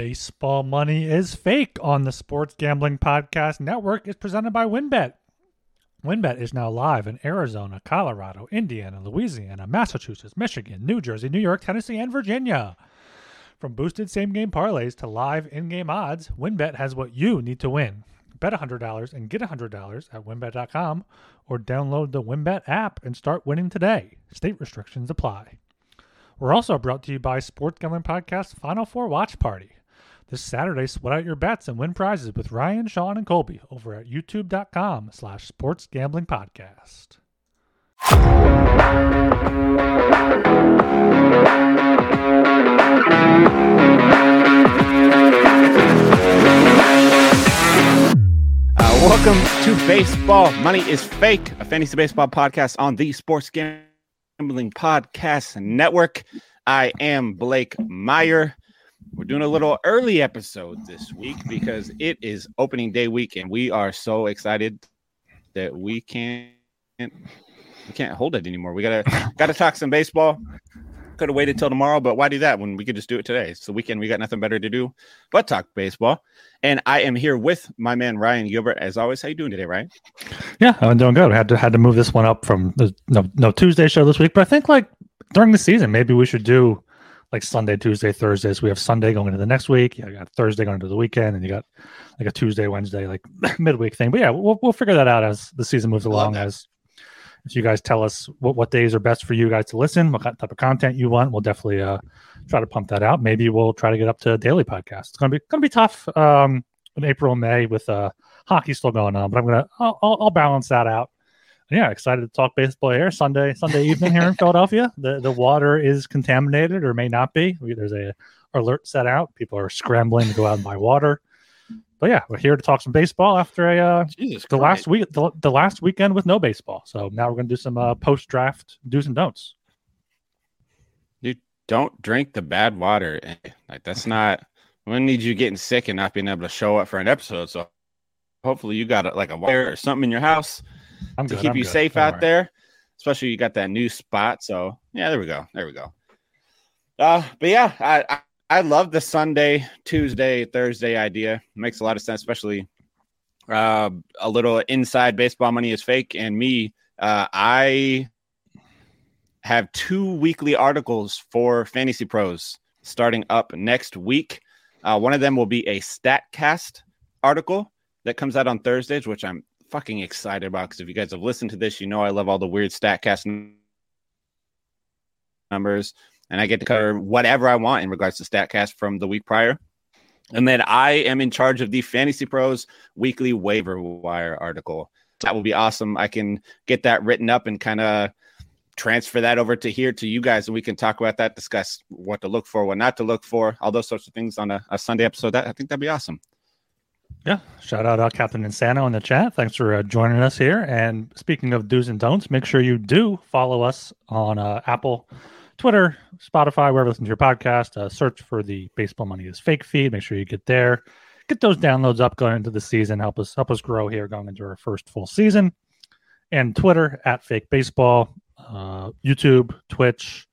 Baseball Money is Fake on the Sports Gambling Podcast Network is presented by WynnBET. WynnBET is now live in Arizona, Colorado, Indiana, Louisiana, Massachusetts, Michigan, New Jersey, New York, Tennessee, and Virginia. From boosted same game parlays to live in game odds, WynnBET has what you need to win. Bet $100 and get $100 at wynnbet.com or download the WynnBET app and start winning today. State restrictions apply. We're also brought to you by Sports Gambling Podcast Final Four Watch Party. This Saturday, sweat out your bets and win prizes with Ryan, Sean, and Colby over at youtube.com slash sports gambling podcast. Uh, welcome to Baseball Money is Fake, a fantasy baseball podcast on the Sports Gambling Podcast Network. I am Blake Meyer. We're doing a little early episode this week because it is opening day week, and we are so excited that we can't we can't hold it anymore. We gotta gotta talk some baseball. Could have waited till tomorrow, but why do that when we could just do it today? It's the weekend. We got nothing better to do but talk baseball. And I am here with my man Ryan Gilbert. As always, how you doing today, Ryan? Yeah, I'm doing good. I had to had to move this one up from the no no Tuesday show this week, but I think like during the season, maybe we should do like Sunday, Tuesday, Thursday. So we have Sunday going into the next week. You got Thursday going into the weekend, and you got like a Tuesday, Wednesday, like midweek thing. But yeah, we'll we'll figure that out as the season moves along. As if you guys tell us what, what days are best for you guys to listen, what type of content you want, we'll definitely uh, try to pump that out. Maybe we'll try to get up to a daily podcast. It's gonna be gonna be tough um, in April and May with uh, hockey still going on, but I'm gonna I'll, I'll, I'll balance that out. Yeah, excited to talk baseball here Sunday Sunday evening here in Philadelphia. The the water is contaminated or may not be. We, there's a alert set out. People are scrambling to go out and buy water. But yeah, we're here to talk some baseball after a uh, Jesus, the last week the, the last weekend with no baseball. So now we're gonna do some uh, post draft do's and don'ts. You don't drink the bad water. Like that's not. We need you getting sick and not being able to show up for an episode. So hopefully you got like a wire or something in your house I'm to good, keep I'm you good. safe out there. Especially you got that new spot. So yeah, there we go. There we go. Uh, but yeah, I, I I love the Sunday, Tuesday, Thursday idea. It makes a lot of sense, especially uh, a little inside baseball money is fake. And me, uh, I have two weekly articles for Fantasy Pros starting up next week. Uh, one of them will be a StatCast article that comes out on Thursdays, which I'm fucking excited about because if you guys have listened to this, you know I love all the weird StatCast numbers, and I get to cover whatever I want in regards to StatCast from the week prior. And then I am in charge of the Fantasy Pros weekly waiver wire article. That will be awesome. I can get that written up and kind of transfer that over to here to you guys, and we can talk about that, discuss what to look for, what not to look for, all those sorts of things on a, a Sunday episode. That I think that'd be awesome. Yeah, shout out uh, Captain Insano in the chat. Thanks for uh, joining us here. And speaking of do's and don'ts, make sure you do follow us on uh, Apple, Twitter, Spotify, wherever you listen to your podcast. Uh, search for the Baseball Money is Fake feed. Make sure you get there. Get those downloads up going into the season. Help us help us grow here going into our first full season. And Twitter at Fake Baseball, uh, YouTube, Twitch,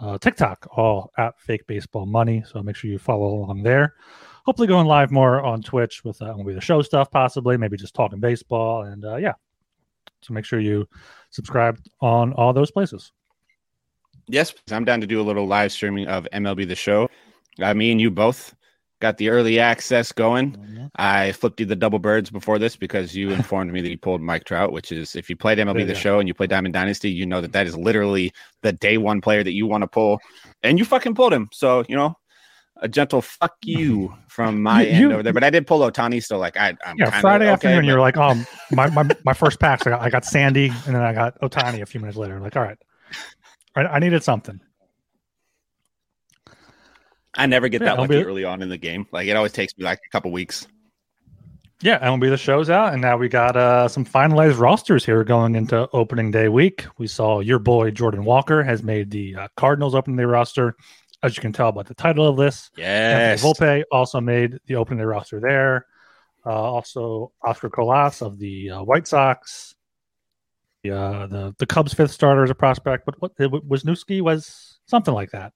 uh, TikTok, all at Fake Baseball Money. So make sure you follow along there hopefully going live more on Twitch with uh, maybe the show stuff, possibly maybe just talking baseball, and uh, yeah. So make sure you subscribe on all those places. Yes, I'm down to do a little live streaming of MLB the show. Uh, me and you both got the early access going. I flipped you the double birds before this because you informed me that you pulled Mike Trout, which is if you played MLB There the go. show and you play Diamond Dynasty, you know that that is literally the day one player that you want to pull, and you fucking pulled him. So you know, a gentle fuck you from my You- end you- over there. But I did pull Ohtani, so like I, I'm Yeah, Friday okay, afternoon, but- you were like, "Oh, my, my my first packs. I got, I got Sandy, and then I got Ohtani a few minutes later." I'm Like, all right, I, I needed something. I never get Yeah, that lucky early on in the game. Like it always takes me like a couple weeks. Yeah, MLB the show's out, and now we got uh, some finalized rosters here going into opening day week. We saw your boy Jordan Walker has made the uh, Cardinals opening day roster. As you can tell by the title of this, Yes. Anthony Volpe also made the opening day roster there. Uh, also, Oscar Colas of the uh, White Sox. The, uh, the the Cubs' fifth starter is a prospect, but what Wesneski was something like that.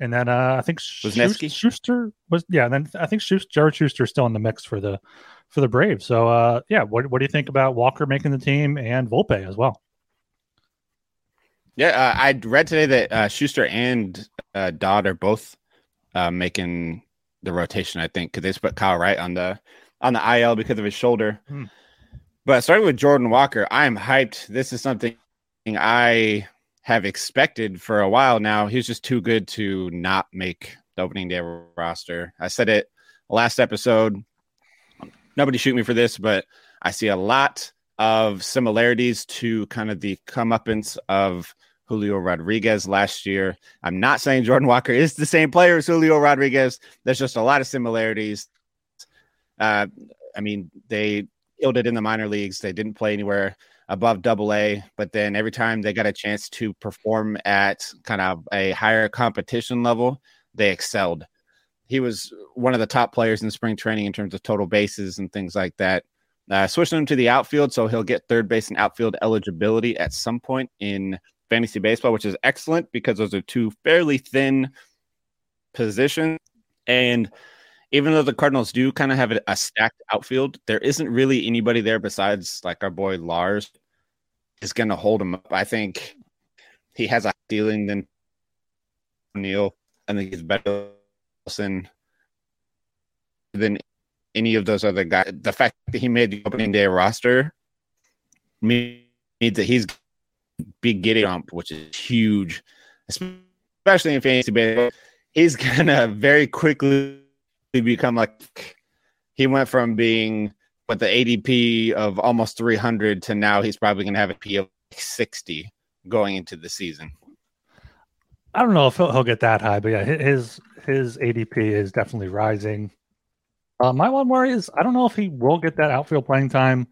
And then uh, I think? Schuster was yeah. And then I think Schuster, Jared Schuster is still in the mix for the for the Braves. So uh, yeah, what what do you think about Walker making the team and Volpe as well? Yeah, uh, I read today that uh, Schuster and uh, Dodd are both uh, making the rotation. I think because they put Kyle Wright on the on the IL because of his shoulder. Hmm. But starting with Jordan Walker, I'm hyped. This is something I have expected for a while now. He's just too good to not make the opening day roster. I said it last episode. Nobody shoot me for this, but I see a lot of similarities to kind of the comeuppance of Julio Rodriguez last year. I'm not saying Jordan Walker is the same player as Julio Rodriguez. There's just a lot of similarities. Uh, I mean, they it in the minor leagues. They didn't play anywhere above double A, but then every time they got a chance to perform at kind of a higher competition level, they excelled. He was one of the top players in spring training in terms of total bases and things like that. Uh, switching him to the outfield, so he'll get third base and outfield eligibility at some point in fantasy baseball, which is excellent because those are two fairly thin positions. And even though the Cardinals do kind of have a, stacked outfield, there isn't really anybody there besides like our boy Lars is going to hold him up. I think he has a ceiling than Neil. I think he's better than than any of those other guys. The fact that he made the opening day roster means that he's be getting ump, which is huge, especially in fantasy baseball. He's gonna very quickly become like he went from being with the ADP of almost 300 to now he's probably to have a P of 60 going into the season. I don't know if he'll, he'll get that high, but yeah, his his ADP is definitely rising. Uh, my one worry is I don't know if he will get that outfield playing time.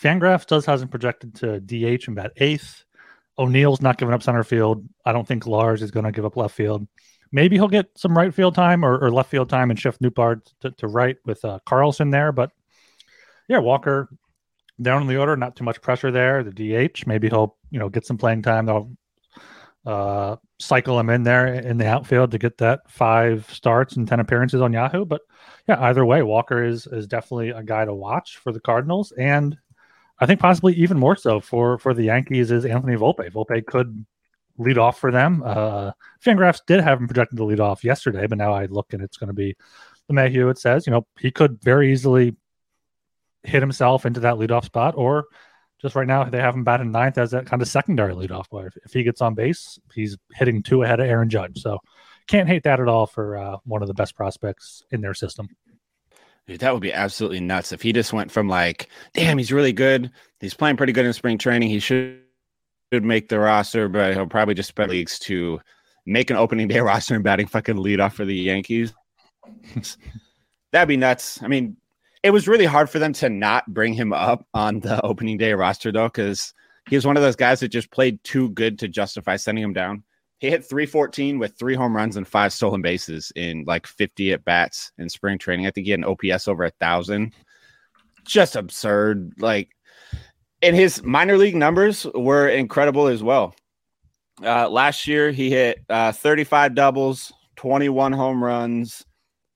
Fangraphs does has him projected to DH in about eighth. O'Neill's not giving up center field. I don't think Lars is going to give up left field. Maybe he'll get some right field time or, or left field time and shift Nootbaar to, to right with uh, Carlson there. But yeah, Walker down in the order, not too much pressure there. The DH, maybe he'll you know get some playing time. They'll uh, cycle him in there in the outfield to get that five starts and ten appearances on Yahoo. But yeah, either way, Walker is is definitely a guy to watch for the Cardinals, and I think possibly even more so for for the Yankees is Anthony Volpe. Volpe could lead off for them. Uh, Fangraphs did have him projected to lead off yesterday, but now I look and it's going to be LeMahieu. It says, you know, he could very easily hit himself into that leadoff spot, or just right now they have him batting ninth as that kind of secondary leadoff player. If he gets on base, he's hitting two ahead of Aaron Judge. So can't hate that at all for uh, one of the best prospects in their system. Dude, that would be absolutely nuts if he just went from like, damn, he's really good. He's playing pretty good in spring training. He should should make the roster, but he'll probably just spend leagues to make an opening day roster and batting fucking lead off for the Yankees. That'd be nuts. I mean, it was really hard for them to not bring him up on the opening day roster though, because he was one of those guys that just played too good to justify sending him down. He hit 314 with three home runs and five stolen bases in like 50 at bats in spring training. I think he had an OPS over a thousand. Just absurd. Like and his minor league numbers were incredible as well. Uh, last year, he hit uh, 35 doubles, 21 home runs,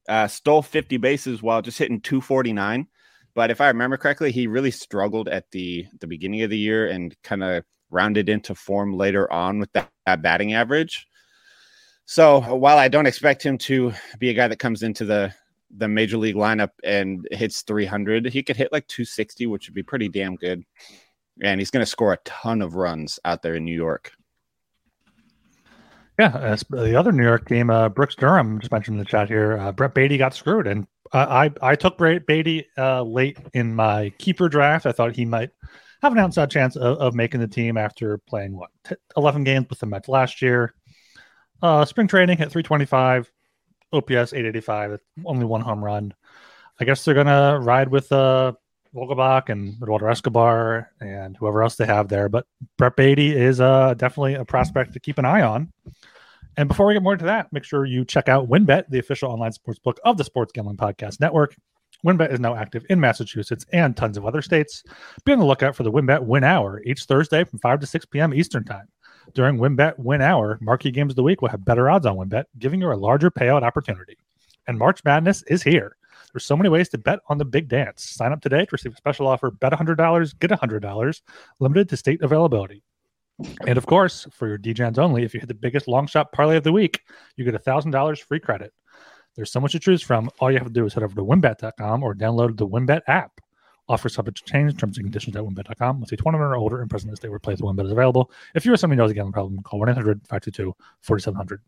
uh, stole 50 bases while just hitting 249. But if I remember correctly, he really struggled at the the beginning of the year and kind of rounded into form later on with that, that batting average. So while I don't expect him to be a guy that comes into the the major league lineup and hits 300, he could hit like 260, which would be pretty damn good. And he's going to score a ton of runs out there in New York. Yeah, uh, the other New York game, uh, Brooks Durham, just mentioned in the chat here. Uh, Brett Baty got screwed, and I I took Brett Baty uh, late in my keeper draft. I thought he might have an outside chance of, of making the team after playing what t- eleven games with the Mets last year. Uh, spring training hit 325, OPS 885, only one home run. I guess they're gonna ride with uh and Eduardo Escobar and whoever else they have there. But Brett Baty is uh, definitely a prospect to keep an eye on. And before we get more into that, make sure you check out WynnBET, the official online sports book of the Sports Gambling Podcast Network. WynnBET is now active in Massachusetts and tons of other states. Be on the lookout for the WynnBET Win Hour each Thursday from 5 to 6 p.m. Eastern Time. During WynnBET Win Hour, marquee games of the week will have better odds on WynnBET, giving you a larger payout opportunity. And March Madness is here. There's so many ways to bet on the big dance. Sign up today to receive a special offer. Bet $100, get $100, limited to state availability. And of course, for your DJs only, if you hit the biggest long shot parlay of the week, you get $1,000 free credit. There's so much to choose from. All you have to do is head over to wynnbet.com or download the WynnBET app. Offer subject to change, terms and conditions at wynnbet.com. Let's see 21 or older and present the state where plays WynnBET is available. If you or somebody knows a gambling problem, call 1 800 522 4700.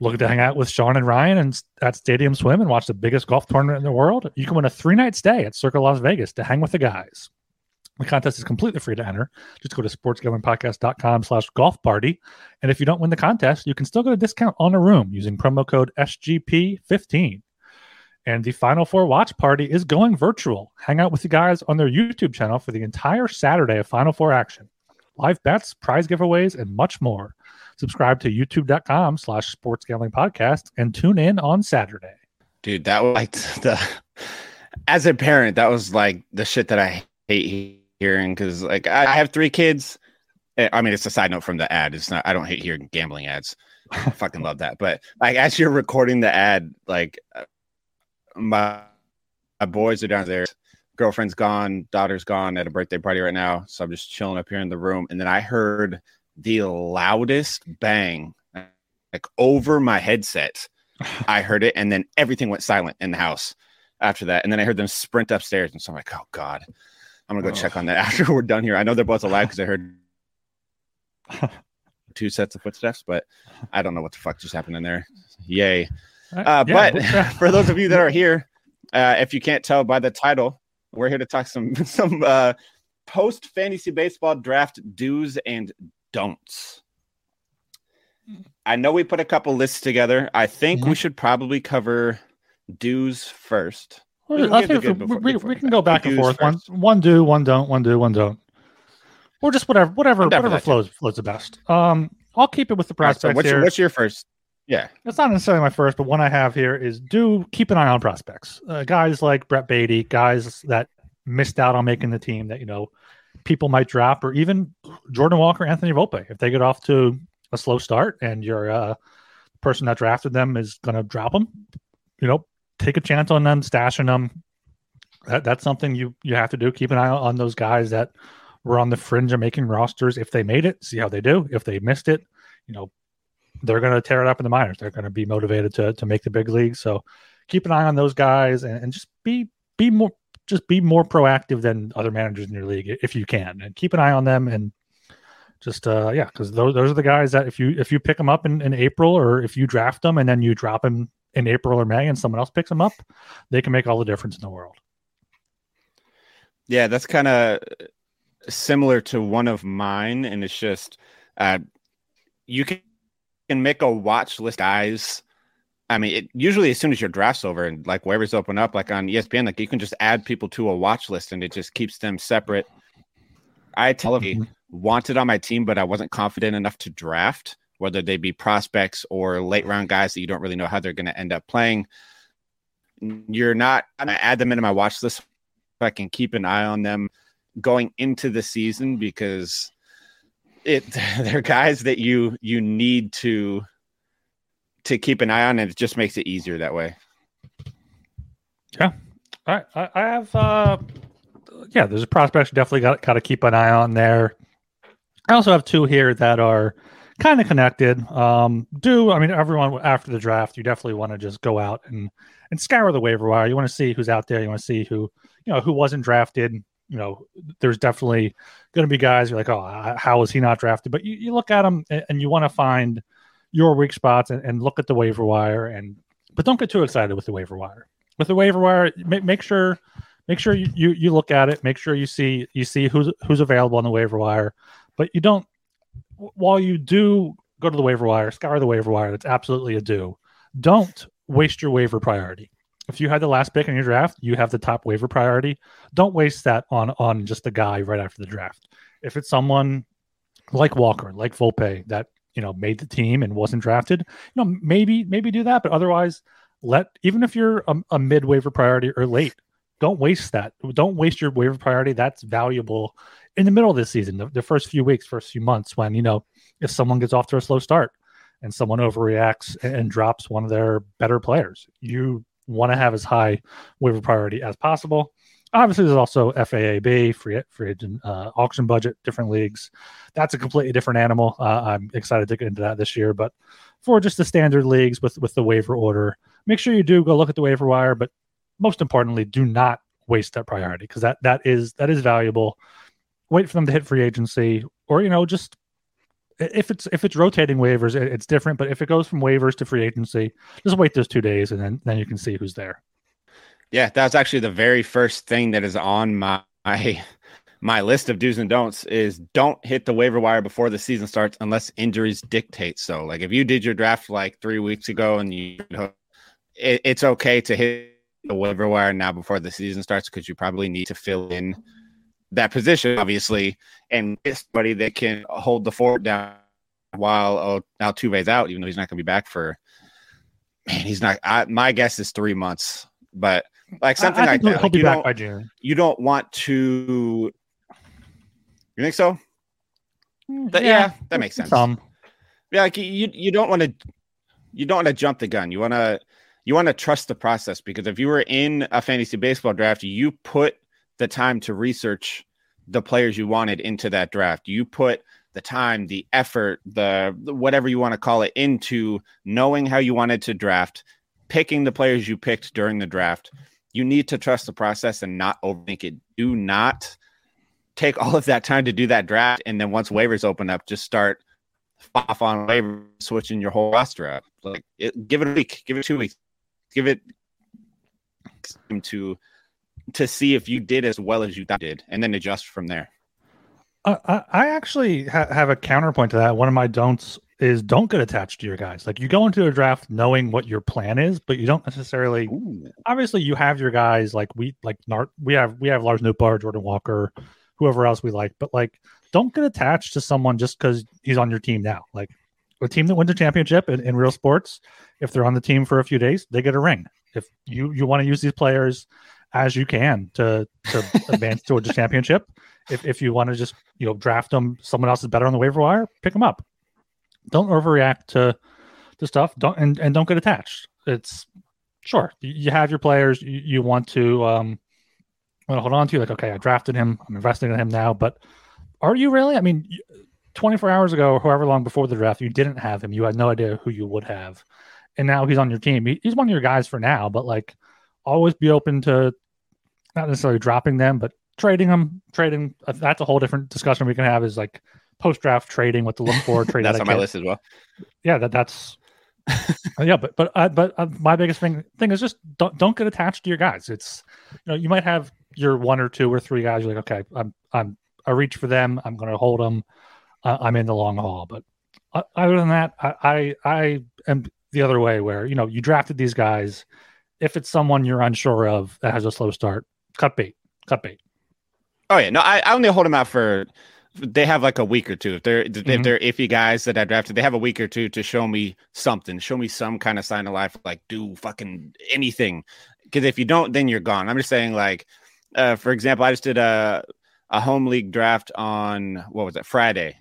Looking to hang out with Sean and Ryan and at Stadium Swim and watch the biggest golf tournament in the world? You can win a three night stay at Circa Las Vegas to hang with the guys. The contest is completely free to enter. Just go to sportsgamblingpodcast.com slash golf party. And if you don't win the contest, you can still get a discount on a room using promo code SGP15. And the Final Four watch party is going virtual. Hang out with the guys on their YouTube channel for the entire Saturday of Final Four action. Live bets, prize giveaways, and much more. Subscribe to youtube.com slash sports gambling podcast and tune in on Saturday. Dude, that was like the as a parent, that was like the shit that I hate hearing because like I have three kids. Eh, I mean, it's a side note from the ad. It's not I don't hate hearing gambling ads. I fucking love that. But like as you're recording the ad, like my my boys are down there. Girlfriend's gone, daughter's gone at a birthday party right now. So I'm just chilling up here in the room. And then I heard the loudest bang like over my headset. I heard it, and then everything went silent in the house after that. And then I heard them sprint upstairs, and so I'm like, oh god, I'm gonna go oh. check on that after we're done here. I know they're both alive because I heard two sets of footsteps, but I don't know what the fuck just happened in there. Yay! Uh, yeah, but for those of you that are here, uh, if you can't tell by the title, we're here to talk some some uh, post fantasy baseball draft do's and don'ts. I know we put a couple lists together. I think mm-hmm. we should probably cover do's first. Well, I think we, we, we, can go back and forth. One one do, one don't, one do, one don't. Or just whatever, whatever, whatever flows flows the best. Um, I'll keep it with the prospects right, so what's here. Your, what's your first? Yeah, it's not necessarily my first, but one I have here is do keep an eye on prospects. Uh, guys like Brett Baty, guys that missed out on making the team that you know people might drop, or even Jordan Walker, Anthony Volpe, if they get off to a slow start and your uh, person that drafted them is going to drop them, you know, take a chance on them, stashing them. That, that's something you you have to do. Keep an eye on those guys that were on the fringe of making rosters. If they made it, see how they do. If they missed it, you know, they're going to tear it up in the minors. They're going to be motivated to to make the big league. So keep an eye on those guys and, and just be be more just be more proactive than other managers in your league if you can, and keep an eye on them and just uh yeah, because those those are the guys that if you if you pick them up in, in April or if you draft them and then you drop them in April or May and someone else picks them up, they can make all the difference in the world. Yeah, that's kind of similar to one of mine, and it's just uh, you can, can make a watch list guys I mean, it, usually as soon as your draft's over and like waivers open up, like on ESPN, like you can just add people to a watch list and it just keeps them separate. I tell mm-hmm. wanted on my team, but I wasn't confident enough to draft, whether they be prospects or late round guys that you don't really know how they're going to end up playing. You're not going to add them into my watch list. I can keep an eye on them going into the season because it they're guys that you you need to to keep an eye on, and it just makes it easier that way. Yeah, I I, I have uh, yeah. There's a prospect definitely got got to keep an eye on there. I also have two here that are kind of connected. Um, do I mean everyone after the draft? You definitely want to just go out and and scour the waiver wire. You want to see who's out there. You want to see who you know who wasn't drafted. You know, there's definitely going to be guys you're like, oh, how was he not drafted? But you, you look at them and, and you want to find your weak spots and, and look at the waiver wire and but don't get too excited with the waiver wire. With the waiver wire, make, make sure make sure you, you you look at it, make sure you see you see who's who's available on the waiver wire, but you don't while you do go to the waiver wire, scour the waiver wire, that's absolutely a do. Don't waste your waiver priority. If you had the last pick in your draft, you have the top waiver priority. Don't waste that on on just a guy right after the draft. If it's someone like Walker, like Volpe, that you know made the team and wasn't drafted you know maybe maybe do that but otherwise let even if you're a, a mid waiver priority or late don't waste that don't waste your waiver priority that's valuable in the middle of this season, the, the first few weeks, first few months, when you know if someone gets off to a slow start and someone overreacts and, and drops one of their better players, you want to have as high waiver priority as possible. Obviously, there's also FAAB, free free agent uh, auction budget, different leagues. That's a completely different animal. Uh, I'm excited to get into that this year, but for just the standard leagues with with the waiver order, make sure you do go look at the waiver wire. But most importantly, do not waste that priority because that that is that is valuable. Wait for them to hit free agency, or you know, just if it's if it's rotating waivers, it's different. But if it goes from waivers to free agency, just wait those two days, and then then you can see who's there. Yeah, that's actually the very first thing that is on my my list of do's and don'ts is don't hit the waiver wire before the season starts unless injuries dictate so. Like if you did your draft like three weeks ago and you, it, it's okay to hit the waiver wire now before the season starts because you probably need to fill in that position, obviously, and get somebody that can hold the fort down while oh, Altuve's out, even though he's not going to be back for. Man, he's not. I, my guess is three months, but like something I, I like that. Like, you, don't, you don't want to. You think so? Mm, that, yeah, yeah, that makes sense. Some. Yeah, like you, you don't want to, you don't want to jump the gun. You want to, you want to trust the process because if you were in a fantasy baseball draft, you put the time to research the players you wanted into that draft. You put the time, the effort, the whatever you want to call it into knowing how you wanted to draft, picking the players you picked during the draft. You need to trust the process and not overthink it. Do not take all of that time to do that draft and then once waivers open up, just start off on waiver switching your whole roster up. Like it, give it a week, give it two weeks, give it to to see if you did as well as you did, and then adjust from there. Uh, I actually ha- have a counterpoint to that. One of my don'ts is don't get attached to your guys. Like you go into a draft knowing what your plan is, but you don't necessarily. Ooh. Obviously, you have your guys like we like Nart. We have we have Lars Nootbaar, Jordan Walker, whoever else we like. But like, don't get attached to someone just because he's on your team now. Like a team that wins a championship in, in real sports, if they're on the team for a few days, they get a ring. If you you want to use these players as you can to to advance towards the championship. If if you want to just you know draft them, someone else is better on the waiver wire, pick them up. Don't overreact to to stuff. Don't and, and don't get attached. It's sure you have your players you, you want to um well, hold on to like okay i drafted him i'm investing in him now but are you really i mean 24 hours ago or however long before the draft you didn't have him you had no idea who you would have and now he's on your team he, he's one of your guys for now but like always be open to not necessarily dropping them, but trading them. Trading uh, that's a whole different discussion we can have. Is like post draft trading, what to look for. Trade that's on my list as well. Yeah, that that's yeah, but but uh, but uh, my biggest thing thing is just don't don't get attached to your guys. It's you know you might have your one or two or three guys. You're like, okay, I'm I'm I reach for them. I'm going to hold them. Uh, I'm in the long haul. But uh, other than that, I, I I am the other way where you know you drafted these guys if it's someone you're unsure of that has a slow start, cut bait, cut bait. Oh yeah, no, I, I only hold them out for. They have like a week or two. If they're mm-hmm. if they're iffy guys that I drafted, they have a week or two to show me something, show me some kind of sign of life. Like do fucking anything, because if you don't, then you're gone. I'm just saying, like, uh, for example, I just did a a home league draft on what was it Friday,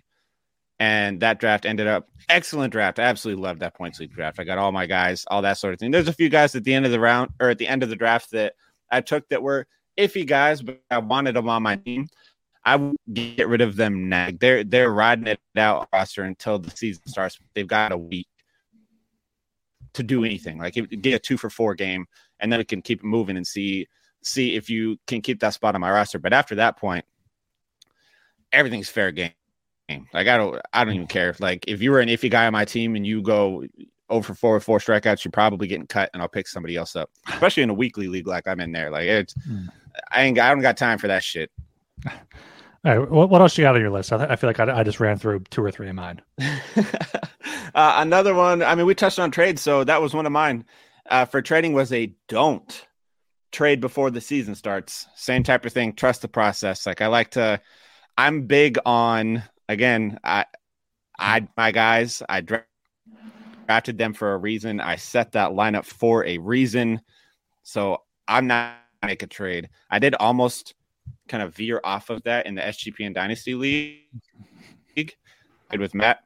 and that draft ended up excellent draft. I absolutely loved that points league draft. I got all my guys, all that sort of thing. There's a few guys at the end of the round or at the end of the draft that I took that were iffy guys, but I wanted them on my team. I would get rid of them now. They're they're riding it out roster until the season starts. They've got a week to do anything. Like get a two for four game, and then we can keep moving and see see if you can keep that spot on my roster. But after that point, everything's fair game. Like I don't, I don't even care. Like if you were an iffy guy on my team and you go over for four or four strikeouts, you're probably getting cut, and I'll pick somebody else up. Especially in a weekly league like I'm in there. Like it's, mm. I ain't, I don't got time for that shit. All right, what, what else you got on your list? I, I feel like I, I, just ran through two or three of mine. uh, another one. I mean, we touched on trade, so that was one of mine. Uh, for trading was a don't trade before the season starts. Same type of thing. Trust the process. Like I like to. I'm big on again, I, I, my guys, I drafted them for a reason. I set that lineup for a reason. So I'm not make a trade. I did almost kind of veer off of that in the SGPN Dynasty League. Played with Matt.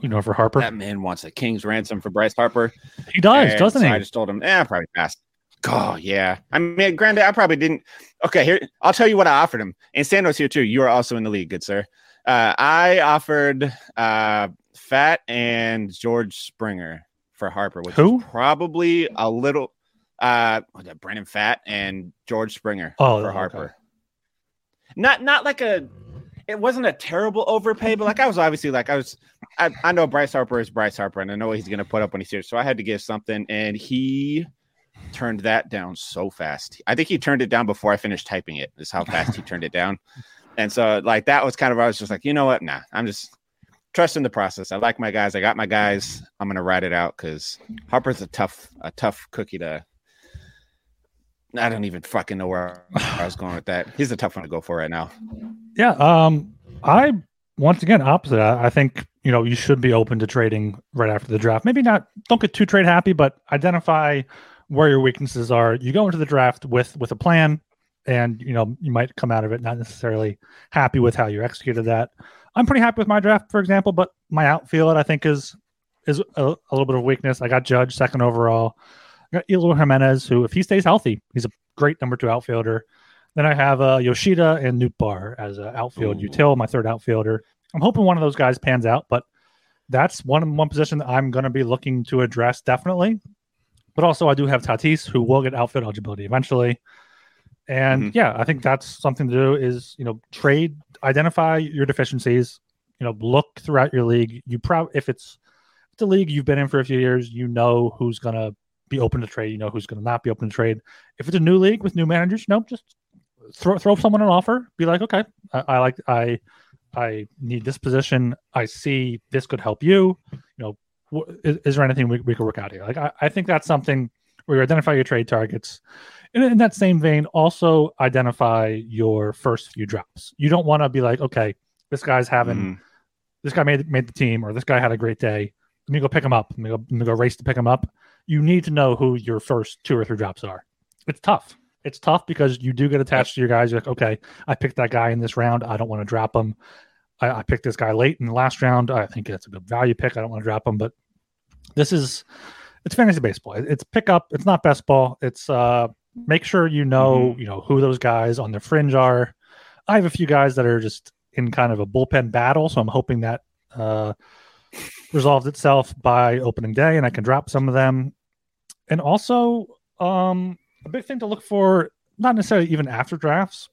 You know, for Harper, that man wants a king's ransom for Bryce Harper. He does, and doesn't so he? I just told him, eh, probably pass. Oh yeah. I mean, granted, I probably didn't. Okay, here I'll tell you what I offered him. And Sando's here too. You are also in the league, good sir. Uh, I offered uh, Pfaadt and George Springer for Harper, which Who? is probably a little. Uh, Brandon Pfaadt and George Springer oh, for okay. Harper. Not not like a. It wasn't a terrible overpay, but like I was obviously like I was. I, I know Bryce Harper is Bryce Harper, and I know what he's going to put up when he's here. So I had to give something, and he turned that down so fast. I think he turned it down before I finished typing it. Is how fast he turned it down. And so like that was kind of I was just like, you know what? Nah, I'm just trusting the process. I like my guys. I got my guys. I'm gonna ride it out because Harper's a tough, a tough cookie to. I don't even fucking know where I was going with that. He's a tough one to go for right now. Yeah. Um. I once again opposite. I, I think you know you should be open to trading right after the draft. Maybe not. Don't get too trade happy, but identify where your weaknesses are. You go into the draft with with a plan, and you know you might come out of it not necessarily happy with how you executed that. I'm pretty happy with my draft, for example, but my outfield I think is is a, a little bit of weakness. I got Judge second overall. I got Eloy Jimenez, who if he stays healthy, he's a great number two outfielder. Then I have uh, Yoshida and Nootbaar as an outfield Ooh. util, my third outfielder. I'm hoping one of those guys pans out, but that's one one position that I'm going to be looking to address definitely. But also, I do have Tatis, who will get outfield eligibility eventually. And Mhm. yeah, I think that's something to do is, you know, trade, identify your deficiencies, you know, look throughout your league. You probably, if it's the league you've been in for a few years, you know who's going to be open to trade, you know who's going to not be open to trade. If it's a new league with new managers, no, just throw throw someone an offer. Be like, okay, I, I like I I need this position. I see this could help you. You know, wh- is, is there anything we, we could work out here? Like, I, I think that's something where you identify your trade targets. And in that same vein, also identify your first few drops. You don't want to be like, okay, this guy's having Mhm. this guy made made the team, or this guy had a great day. Let me go pick him up. Let me go, let me go race to pick him up. You need to know who your first two or three drops are. It's tough. It's tough because you do get attached to your guys. You're like, okay, I picked that guy in this round. I don't want to drop him. I, I picked this guy late in the last round. I think that's a good value pick. I don't want to drop him, but this is it's fantasy baseball. It's pick up. It's not best ball. It's uh make sure you know you know who those guys on the fringe are. I have a few guys that are just in kind of a bullpen battle, so I'm hoping that uh resolves itself by opening day, and I can drop some of them. And also, um, a big thing to look for, not necessarily even after drafts,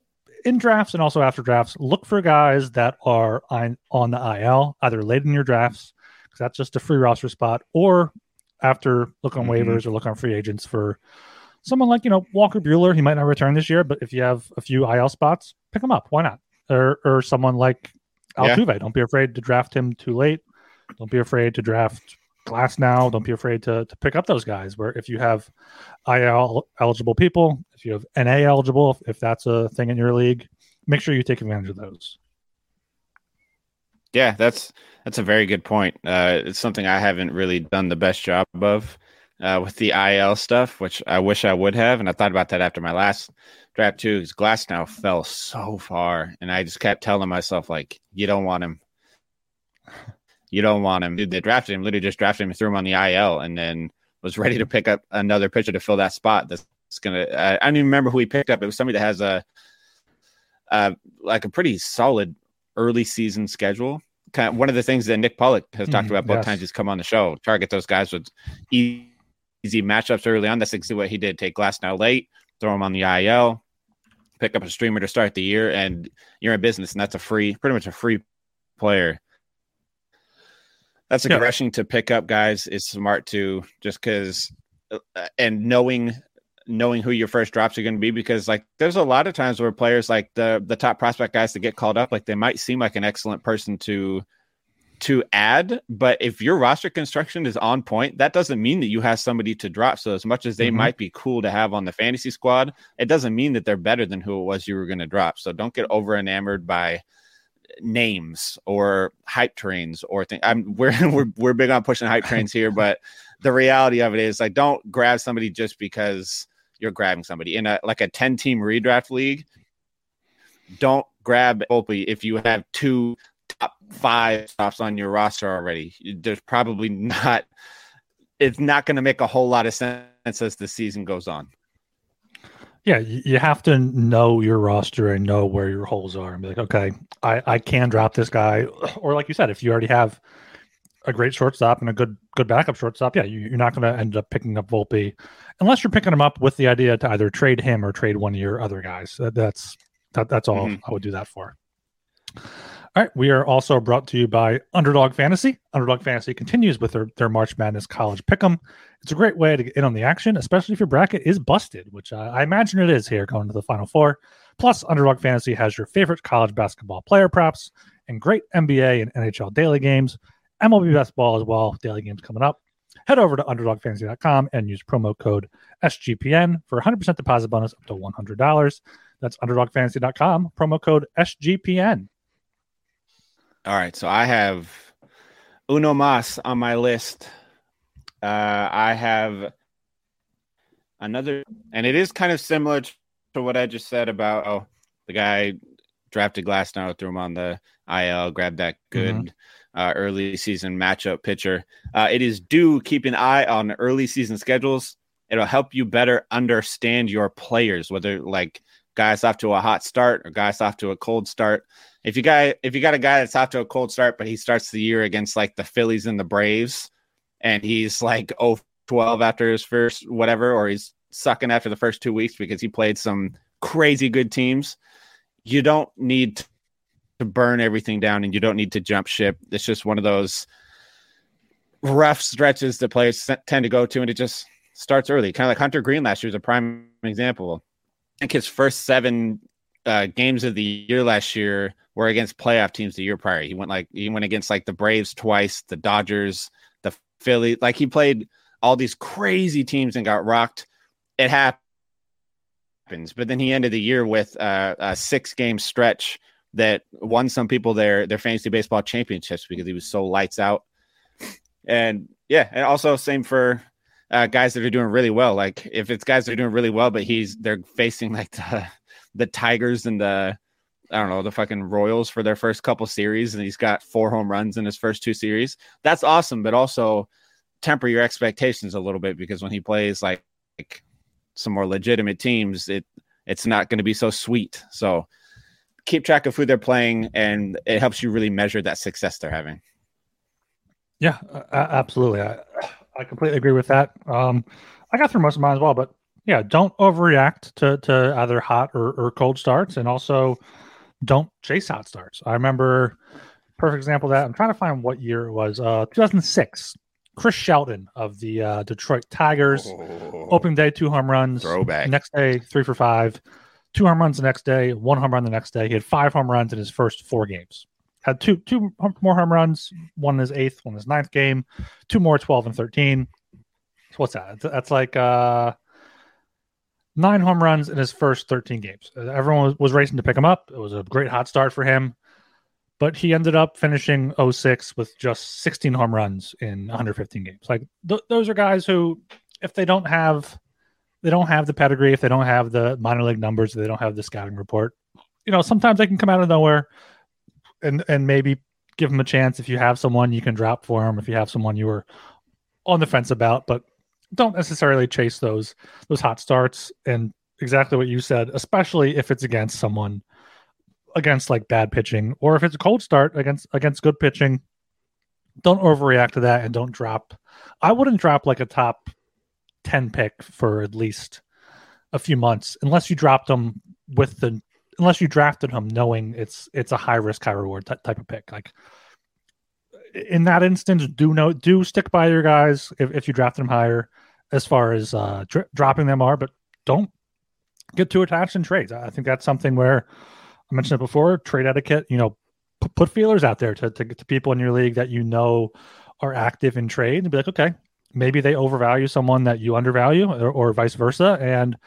in drafts and also after drafts, look for guys that are on, on the IL, either late in your drafts, because that's just a free roster spot, or after look on Mhm. waivers or look on free agents for someone like, you know, Walker Buehler. He might not return this year, but if you have a few IL spots, pick him up. Why not? Or, or someone like Yeah. Altuve. Don't be afraid to draft him too late. Don't be afraid to draft Glasnow. Don't be afraid to, to pick up those guys. Where if you have IL eligible people, if you have NA eligible, if, if that's a thing in your league, make sure you take advantage of those. Yeah, that's that's a very good point. Uh, it's something I haven't really done the best job of uh, with the IL stuff, which I wish I would have. And I thought about that after my last draft too. Because Glasnow fell so far, and I just kept telling myself like, "You don't want him. You don't want him." Dude, they drafted him, literally just drafted him, threw him on the IL, and then was ready to pick up another pitcher to fill that spot. That's gonna. I, I don't even remember who he picked up. It was somebody that has a, uh, like a pretty solid early season schedule. Kind of one of the things that Nick Pollack has talked Mhm, about both yes. times he's come on the show. Target those guys with easy matchups early on. That's exactly what he did. Take Glasnow late, throw him on the IL, pick up a streamer to start the year, and you're in business. And that's a free, pretty much a free player. That's a Yeah. to pick up guys is smart too, just because and knowing knowing who your first drops are going to be because like there's a lot of times where players like the the top prospect guys that get called up like they might seem like an excellent person to to add but if your roster construction is on point that doesn't mean that you have somebody to drop so as much as they Mhm. might be cool to have on the fantasy squad it doesn't mean that they're better than who it was you were going to drop so don't get over enamored by names or hype trains or thing i'm we're, we're we're big on pushing hype trains here but the reality of it is like don't grab somebody just because you're grabbing somebody in a like a 10 team redraft league don't grab Volpe if you have two top five stops on your roster already. There's probably not. It's not going to make a whole lot of sense as the season goes on. Yeah, you have to know your roster and know where your holes are and be like, okay, I, I can drop this guy. Or like you said, if you already have a great shortstop and a good good backup shortstop, yeah, you, are not going to end up picking up Volpe unless you're picking him up with the idea to either trade him or trade one of your other guys. That, that's that, that's all mm-hmm. I would do that for. All right, we are also brought to you by Underdog Fantasy. Underdog Fantasy continues with their, their March Madness College Pick'em. It's a great way to get in on the action, especially if your bracket is busted, which uh, I imagine it is here going to the Final Four. Plus, Underdog Fantasy has your favorite college basketball player props and great NBA and NHL daily games. MLB best ball as well, daily games coming up. Head over to underdogfantasy.com and use promo code SGPN for 100% deposit bonus up to $100. That's underdogfantasy.com, promo code SGPN. All right. So I have Uno Mas on my list. Uh, I have another, and it is kind of similar to what I just said about oh, the guy drafted Glasnow, threw him on the IL, grabbed that good mm-hmm. Uh, early season matchup pitcher. Uh, it is due keep an eye on early season schedules. It'll help you better understand your players, whether like guys off to a hot start or guys off to a cold start. If you got if you got a guy that's off to a cold start, but he starts the year against like the Phillies and the Braves, and he's like oh 12 after his first whatever, or he's sucking after the first two weeks because he played some crazy good teams. You don't need to burn everything down and you don't need to jump ship. It's just one of those rough stretches that players tend to go to, and it just starts early. Kind of like Hunter Greene last year is a prime example. I think his first seven uh, games of the year last year were against playoff teams the year prior. He went like he went against like the Braves twice, the Dodgers, the Philly. Like he played all these crazy teams and got rocked. It happens, but then he ended the year with uh, a six game stretch that won some people their their fantasy baseball championships because he was so lights out. And yeah, and also same for uh, guys that are doing really well. Like if it's guys that are doing really well, but he's they're facing like the the Tigers and the I don't know the fucking Royals for their first couple series, and he's got four home runs in his first two series. That's awesome, but also temper your expectations a little bit because when he plays like, like some more legitimate teams, it it's not going to be so sweet. So keep track of who they're playing, and it helps you really measure that success they're having. Yeah, absolutely. I, I completely agree with that. Um, I got through most of mine as well, but yeah, don't overreact to to either hot or, or cold starts, and also don't chase hot starts. I remember perfect example of that. I'm trying to find what year it was. Uh, 2006. Chris Shelton of the uh, Detroit Tigers. Oh, opening day, two home runs. Throwback. Next day, three for five. Two home runs the next day. One home run the next day. He had five home runs in his first four games had two two more home runs, one in his eighth, one in his ninth game, two more 12 and 13. So what's that? That's like uh, nine home runs in his first 13 games. Everyone was, was racing to pick him up. It was a great hot start for him, but he ended up finishing 06 with just 16 home runs in 115 games. Like th- those are guys who, if they don't have, they don't have the pedigree, if they don't have the minor league numbers, they don't have the scouting report. You know, sometimes they can come out of nowhere and and maybe give them a chance. If you have someone you can drop for them if you have someone you were on the fence about but don't necessarily chase those those hot starts. And exactly what you said especially if it's against someone against like bad pitching or if it's a cold start against against good pitching don't overreact to that and don't drop. I wouldn't drop like a top 10 pick for at least a few months unless you dropped them with the unless you drafted him knowing it's it's a high risk high reward t- type of pick. Like in that instance do know do stick by your guys if, if you draft them higher as far as uh dropping them are but don't get too attached in trades. I think that's something where i mentioned it before trade etiquette you know p- put feelers out there to, to, to people in your league that you know are active in trade and be like okay maybe they overvalue someone that you undervalue or, or vice versa and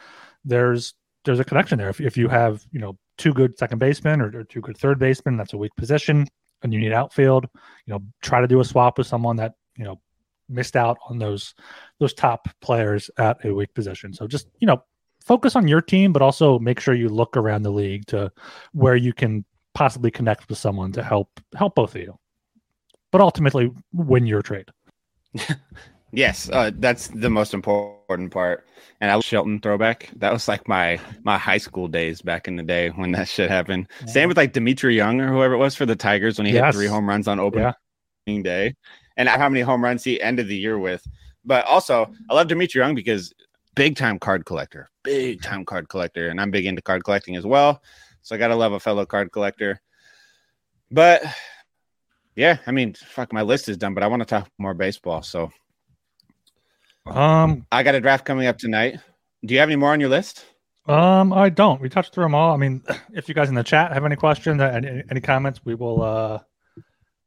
there's there's a connection there. If, if you have, you know, two good second basemen or, or two good third basemen, that's a weak position and you need outfield, you know, try to do a swap with someone that, you know, missed out on those those top players at a weak position. So just, you know, focus on your team, but also make sure you look around the league to where you can possibly connect with someone to help help both of you. But ultimately, win your trade. yes, uh, that's the most important part. And I Shelton throwback. That was like my my high school days back in the day when that shit happened. Yeah. Same with like Dmitri Young or whoever it was for the Tigers when he yes. hit three home runs on opening yeah. day, and how many home runs he ended the year with. But also, I love Dmitri Young because big time card collector, big time card collector, and I'm big into card collecting as well. So I gotta love a fellow card collector. But yeah, I mean, fuck, my list is done, but I want to talk more baseball. So, um, I got a draft coming up tonight. Do you have any more on your list? Um, I don't. We touched through them all. I mean, if you guys in the chat have any questions, any, any comments, we will, uh,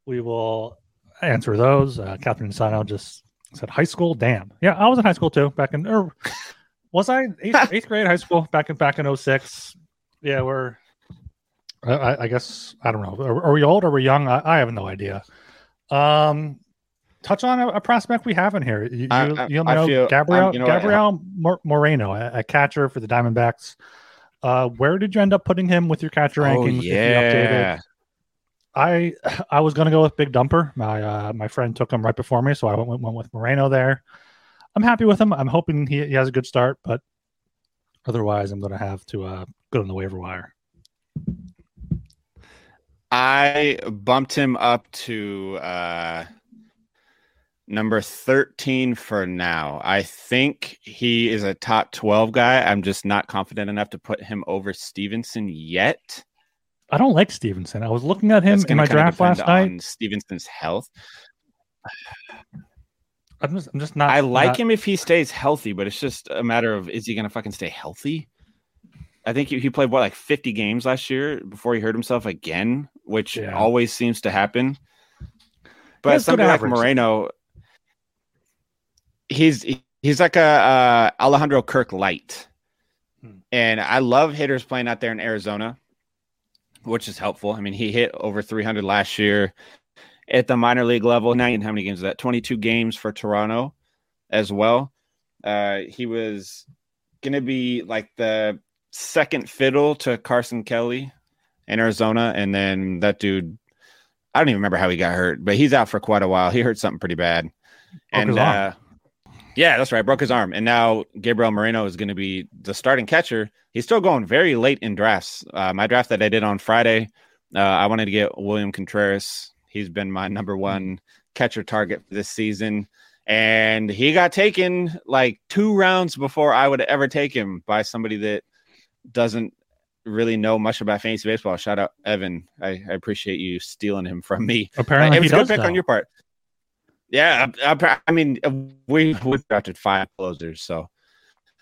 we will answer those. Uh, Captain Insano just said high school. Damn. Yeah, I was in high school too. Back in, or was I eighth, eighth grade high school back in back in 06. Yeah, we're. I, I guess I don't know. Are, are we old? Or are we young? I, I, have no idea. Um, touch on a, a prospect we have in here. You, I, you, you know feel, Gabriel you know Gabriel Moreno, a, a, catcher for the Diamondbacks. Uh, where did you end up putting him with your catcher oh, rankings? Yeah. I I was gonna go with Big Dumper. My uh, my friend took him right before me, so I went, went with Moreno there. I'm happy with him. I'm hoping he, he has a good start, but otherwise, I'm gonna have to uh, go on the waiver wire. I bumped him up to uh, number 13 for now. I think he is a top 12 guy. I'm just not confident enough to put him over Stephenson yet. I don't like Stephenson. I was looking at him in my draft last night. Stephenson's health. I'm just, I'm just not. I like not... him if he stays healthy, but it's just a matter of is he going to fucking stay healthy? I think he, he, played what like 50 games last year before he hurt himself again, which yeah. always seems to happen. But somebody like Moreno, he's he's like a uh, Alejandro Kirk light, hmm. and I love hitters playing out there in Arizona which is helpful. I mean, he hit over 300 last year at the minor league level. Now, how many games is that? 22 games for Toronto as well. Uh, he was going to be like the second fiddle to Carson Kelly in Arizona. And then that dude, I don't even remember how he got hurt, but he's out for quite a while. He hurt something pretty bad. and uh, yeah, that's right. Broke his arm. And now Gabriel Moreno is going to be the starting catcher. He's still going very late in drafts. Uh, my draft that I did on Friday, uh, I wanted to get William Contreras. He's been my number one catcher target this season. And he got taken like two rounds before I would ever take him by somebody that doesn't really know much about fantasy baseball. Shout out Evan. I, I appreciate you stealing him from me. Apparently, uh, it was a good pick on your part. Yeah, I, I mean, we we drafted five closers, so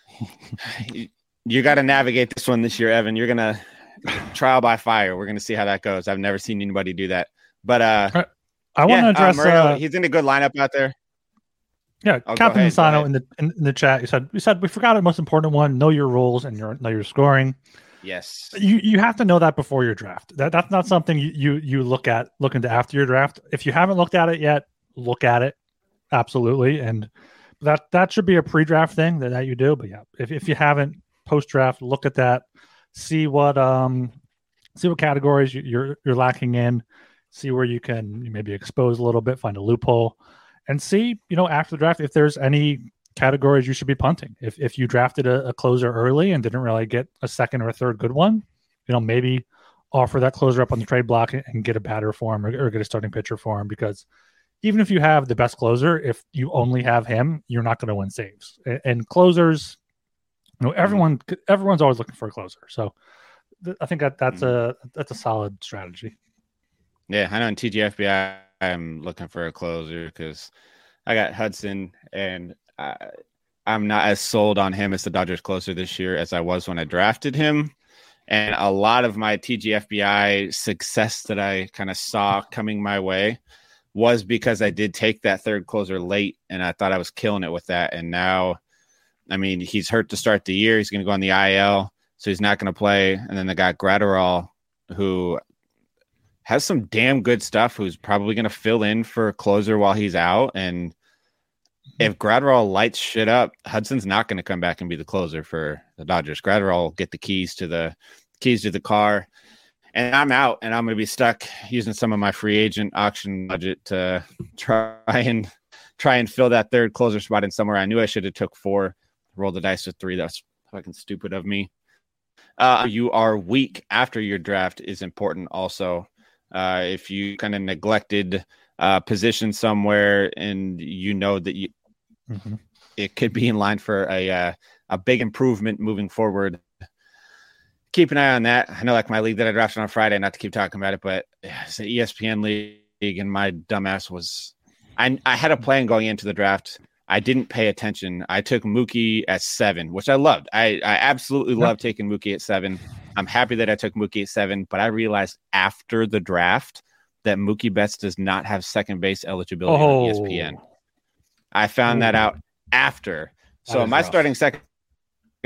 you, you got to navigate this one this year, Evan. You're gonna trial by fire. We're gonna see how that goes. I've never seen anybody do that, but uh, I want to yeah, uh, address. Uh, he's in a good lineup out there. Yeah, oh, Captain Insano in the in, in, the chat. You said we said we forgot the most important one: know your rules and your know your scoring. Yes, you you have to know that before your draft. That that's not something you you, you look at look into after your draft. If you haven't looked at it yet, look at it. Absolutely. And that that should be a pre-draft thing that, that you do. But yeah if, if you haven't post-draft look at that. See what um see what categories you're you're lacking in. See where you can maybe expose a little bit find a loophole and see you know after the draft if there's any categories you should be punting. If if you drafted a, a closer early and didn't really get a second or a third good one you know maybe offer that closer up on the trade block and get a batter for him or, or get a starting pitcher for him because even if you have the best closer, if you only have him, you're not going to win saves. And, and closers, you know, mm-hmm. everyone everyone's always looking for a closer. So th- I think that that's mm-hmm. a that's a solid strategy. Yeah, I know in TGFBI I'm looking for a closer because I got Hudson and I, I'm not as sold on him as the Dodgers closer this year as I was when I drafted him. And a lot of my TGFBI success that I kind of saw coming my way was because I did take that third closer late and I thought I was killing it with that. And now, I mean, he's hurt to start the year. He's going to go on the IL, so he's not going to play. And then they got Graterol, who has some damn good stuff, who's probably going to fill in for a closer while he's out. And if Graterol lights shit up, Hudson's not going to come back and be the closer for the Dodgers. Graterol will get the keys to the keys to the car, and I'm out, and I'm going to be stuck using some of my free agent auction budget to try and try and fill that third closer spot in somewhere. I knew I should have took four, roll the dice with three. That's fucking stupid of me. Uh, you are weak after your draft is important. Also, uh, if you kind of neglected uh, position somewhere and you know that you mm-hmm. it could be in line for a uh, a big improvement moving forward. Keep an eye on that. I know, like my league that I drafted on Friday, not to keep talking about it, but it's an ESPN league, and my dumbass was. I I had a plan going into the draft. I didn't pay attention. I took Mookie at seven, which I loved. I, I absolutely love taking Mookie at seven. I'm happy that I took Mookie at seven, but I realized after the draft that Mookie Betts does not have second base eligibility oh. on ESPN. I found Ooh. that oh. out after. So my rough. starting second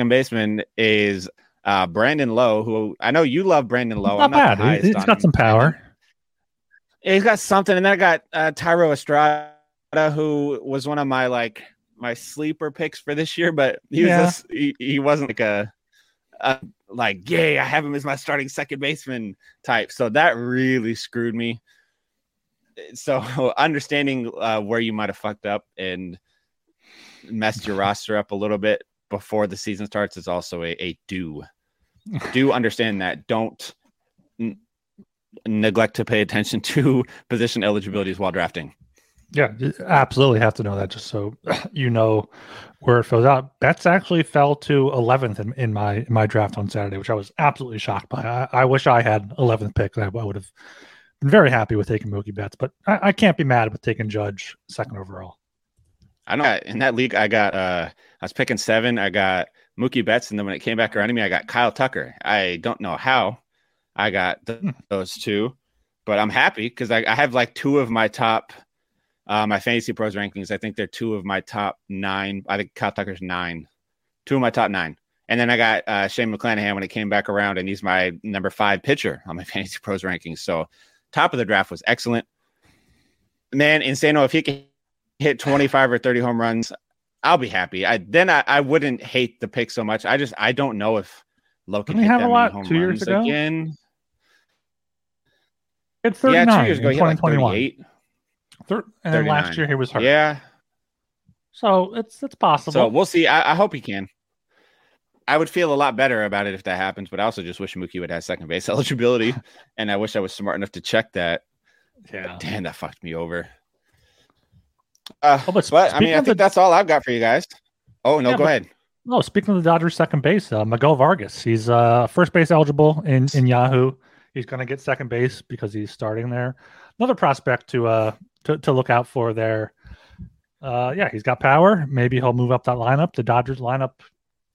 baseman is uh, Brandon Lowe, who I know you love Brandon Lowe. Not, not bad. He's got some power. He's got something, and then I got uh, Thairo Estrada, who was one of my like my sleeper picks for this year, but he was yeah. a, he, he wasn't like a, a like yay, I have him as my starting second baseman type. So that really screwed me. So understanding uh, where you might have fucked up and messed your roster up a little bit before the season starts is also a, a do. Do understand that. Don't n- neglect to pay attention to position eligibilities while drafting. Yeah, absolutely have to know that just so you know where it fills out. Betts actually fell to 11th in, in my in my draft on Saturday, which I was absolutely shocked by. I, I wish I had 11th pick. I, I, would have been very happy with taking Mookie Betts, but I, I, can't be mad with taking Judge second overall. I know in that league I got uh I was picking seven. I got Mookie Betts, and then when it came back around to me, I got Kyle Tucker. I don't know how I got hmm. those two, but I'm happy because I, I have like two of my top – uh, my fantasy pros rankings, I think they're two of my top nine. I think Kyle Tucker's nine, two of my top nine. And then I got uh, Shane McClanahan when it came back around, and he's my number five pitcher on my fantasy pros rankings. So top of the draft was excellent. Man, Insano, if he can hit 25 or 30 home runs, I'll be happy. I then I, I wouldn't hate the pick so much. I just I don't know if Lowe can have a lot two years ago again. It's 39 yeah, two years ago. He like 38. Thir- and then last year he was hurt. Yeah. So it's it's possible. So we'll see. I, I, hope he can. I would feel a lot better about it if that happens, but I also just wish Mookie would have second base eligibility, and I wish I was smart enough to check that. Yeah. Damn, that fucked me over. Uh, oh, but, but I mean, I think the... that's all I've got for you guys. Oh no, yeah, go but, ahead. No, speaking of the Dodgers' second base, uh, Miguel Vargas. He's uh, first base eligible in in Yahoo. He's going to get second base because he's starting there. Another prospect to uh to, to look out for there. Uh, yeah, he's got power. Maybe he'll move up that lineup. The Dodgers lineup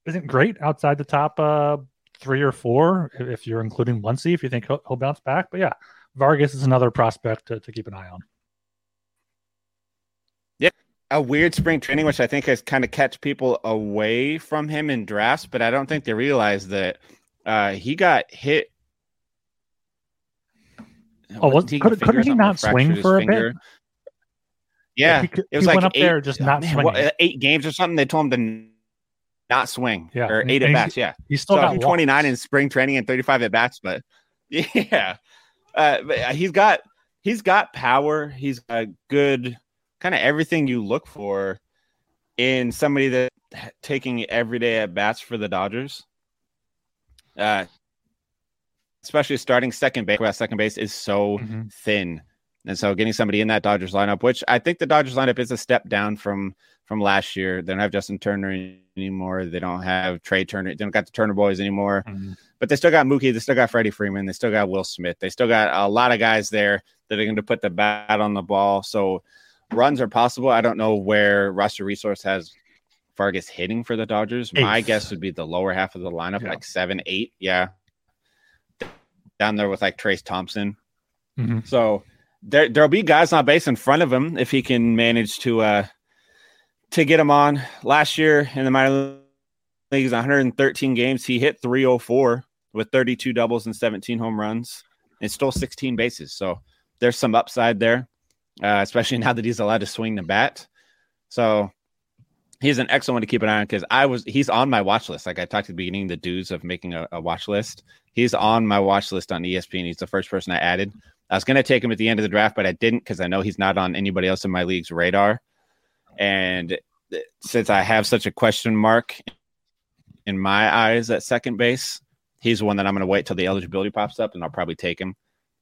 isn't great outside the top uh, three or four, if you're including Muncy, if you think he'll, he'll, bounce back. But yeah, Vargas is another prospect to, to keep an eye on. A weird spring training, which I think has kind of catch people away from him in drafts, but I don't think they realize that uh, he got hit. Oh, was, could, couldn't he not swing for a finger. bit? Yeah, he, it was like up eight, there just not man, what, eight games or something. They told him to not swing. Yeah, or eight at bats. Yeah, he's still so got 29 in spring training and 35 at bats, but yeah, uh, but he's got he's got power. He's got good kind of everything you look for in somebody that taking every day at bats for the Dodgers. Uh, especially starting second base. Second base is so mm-hmm. thin and so getting somebody in that Dodgers lineup, which I think the Dodgers lineup is a step down from from last year. They don't have Justin Turner anymore. They don't have Trea Turner. They don't got the Turner boys anymore. Mm-hmm. But they still got Mookie. They still got Freddie Freeman. They still got Will Smith. They still got a lot of guys there that are going to put the bat on the ball. So runs are possible. I don't know where roster resource has Vargas hitting for the Dodgers. Eighth. My guess would be the lower half of the lineup, yeah. like seven, eight. Yeah. Down there with like Trayce Thompson. Mm-hmm. So there there'll be guys on base in front of him if he can manage to uh to get him on. Last year in the minor leagues, 113 games, he hit 304 with 32 doubles and 17 home runs and stole 16 bases. So there's some upside there, uh, especially now that he's allowed to swing the bat. So he's an excellent one to keep an eye on because I was he's on my watch list. Like I talked at the beginning, the do's of making a, a, watch list. He's on my watch list on ESPN. He's the first person I added. I was gonna take him at the end of the draft, but I didn't because I know he's not on anybody else in my league's radar. And since I have such a question mark in my eyes at second base, he's one that I'm gonna wait till the eligibility pops up and I'll probably take him.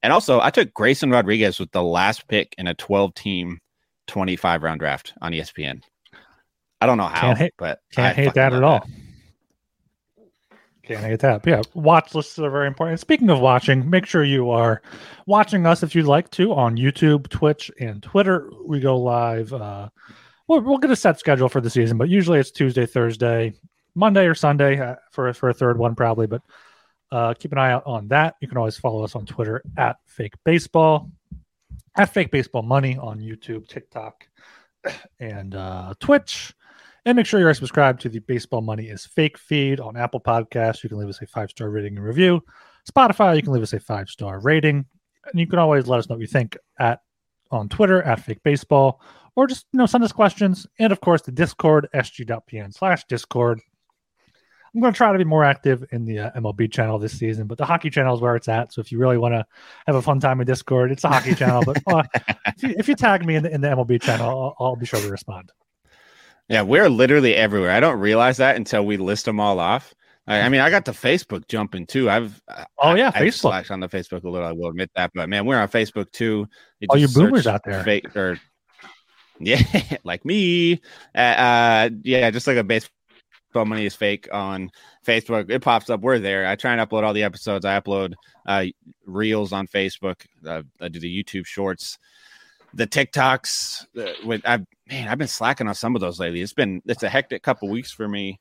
And also I took Grayson Rodriguez with the last pick in a 12 team 25 round draft on ESPN. I don't know how, can't hate, but can't I hate that at all. That. Can't hate that. But yeah, watch lists are very important. Speaking of watching, make sure you are watching us if you'd like to on YouTube, Twitch, and Twitter. We go live. Uh, we'll, we'll get a set schedule for the season, but usually it's Tuesday, Thursday, Monday, or Sunday uh, for for a third one probably. But uh, keep an eye out on that. You can always follow us on Twitter at Fake Baseball, at Fake Baseball Money on YouTube, TikTok, and uh, Twitch. And make sure you're subscribed to the Baseball Money is Fake feed on Apple Podcasts. You can leave us a five star rating and review. Spotify, you can leave us a five star rating. And you can always let us know what you think at on Twitter at Fake Baseball, or just you know send us questions. And of course, the Discord sg.pn slash Discord. I'm going to try to be more active in the uh, MLB channel this season, but the hockey channel is where it's at. So if you really want to have a fun time in Discord, it's a hockey channel. But uh, if, you, if, you, tag me in the, in the MLB channel, I'll, I'll be sure to respond. Yeah, we're literally everywhere. I don't realize that until we list them all off. I, I mean, I got the Facebook jumping too. I've oh yeah, I, Facebook. I've on the Facebook a little. I will admit that, but man, we're on Facebook too. All your boomers out there, fake, or yeah, like me. Uh, uh, yeah, just like a baseball money is fake on Facebook. It pops up. We're there. I try and upload all the episodes. I upload uh, reels on Facebook. Uh, I do the YouTube shorts the TikToks. Uh, with I've man, I've been slacking on some of those lately. It's been it's a hectic couple weeks for me.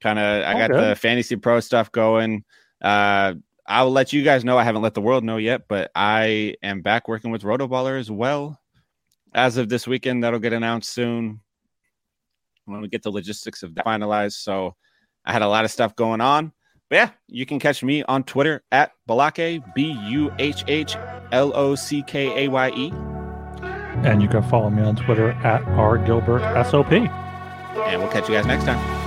Kind of, I got the fantasy pro stuff going. Uh, I'll let you guys know. I haven't let the world know yet, but I am back working with Rotoballer as well. As of this weekend, that'll get announced soon when we get the logistics of that finalized. So I had a lot of stuff going on. But yeah, you can catch me on Twitter at Buhhlockaye, B U H H L O C K A Y E. And you can follow me on Twitter at R Gilbert SOP. And we'll catch you guys next time.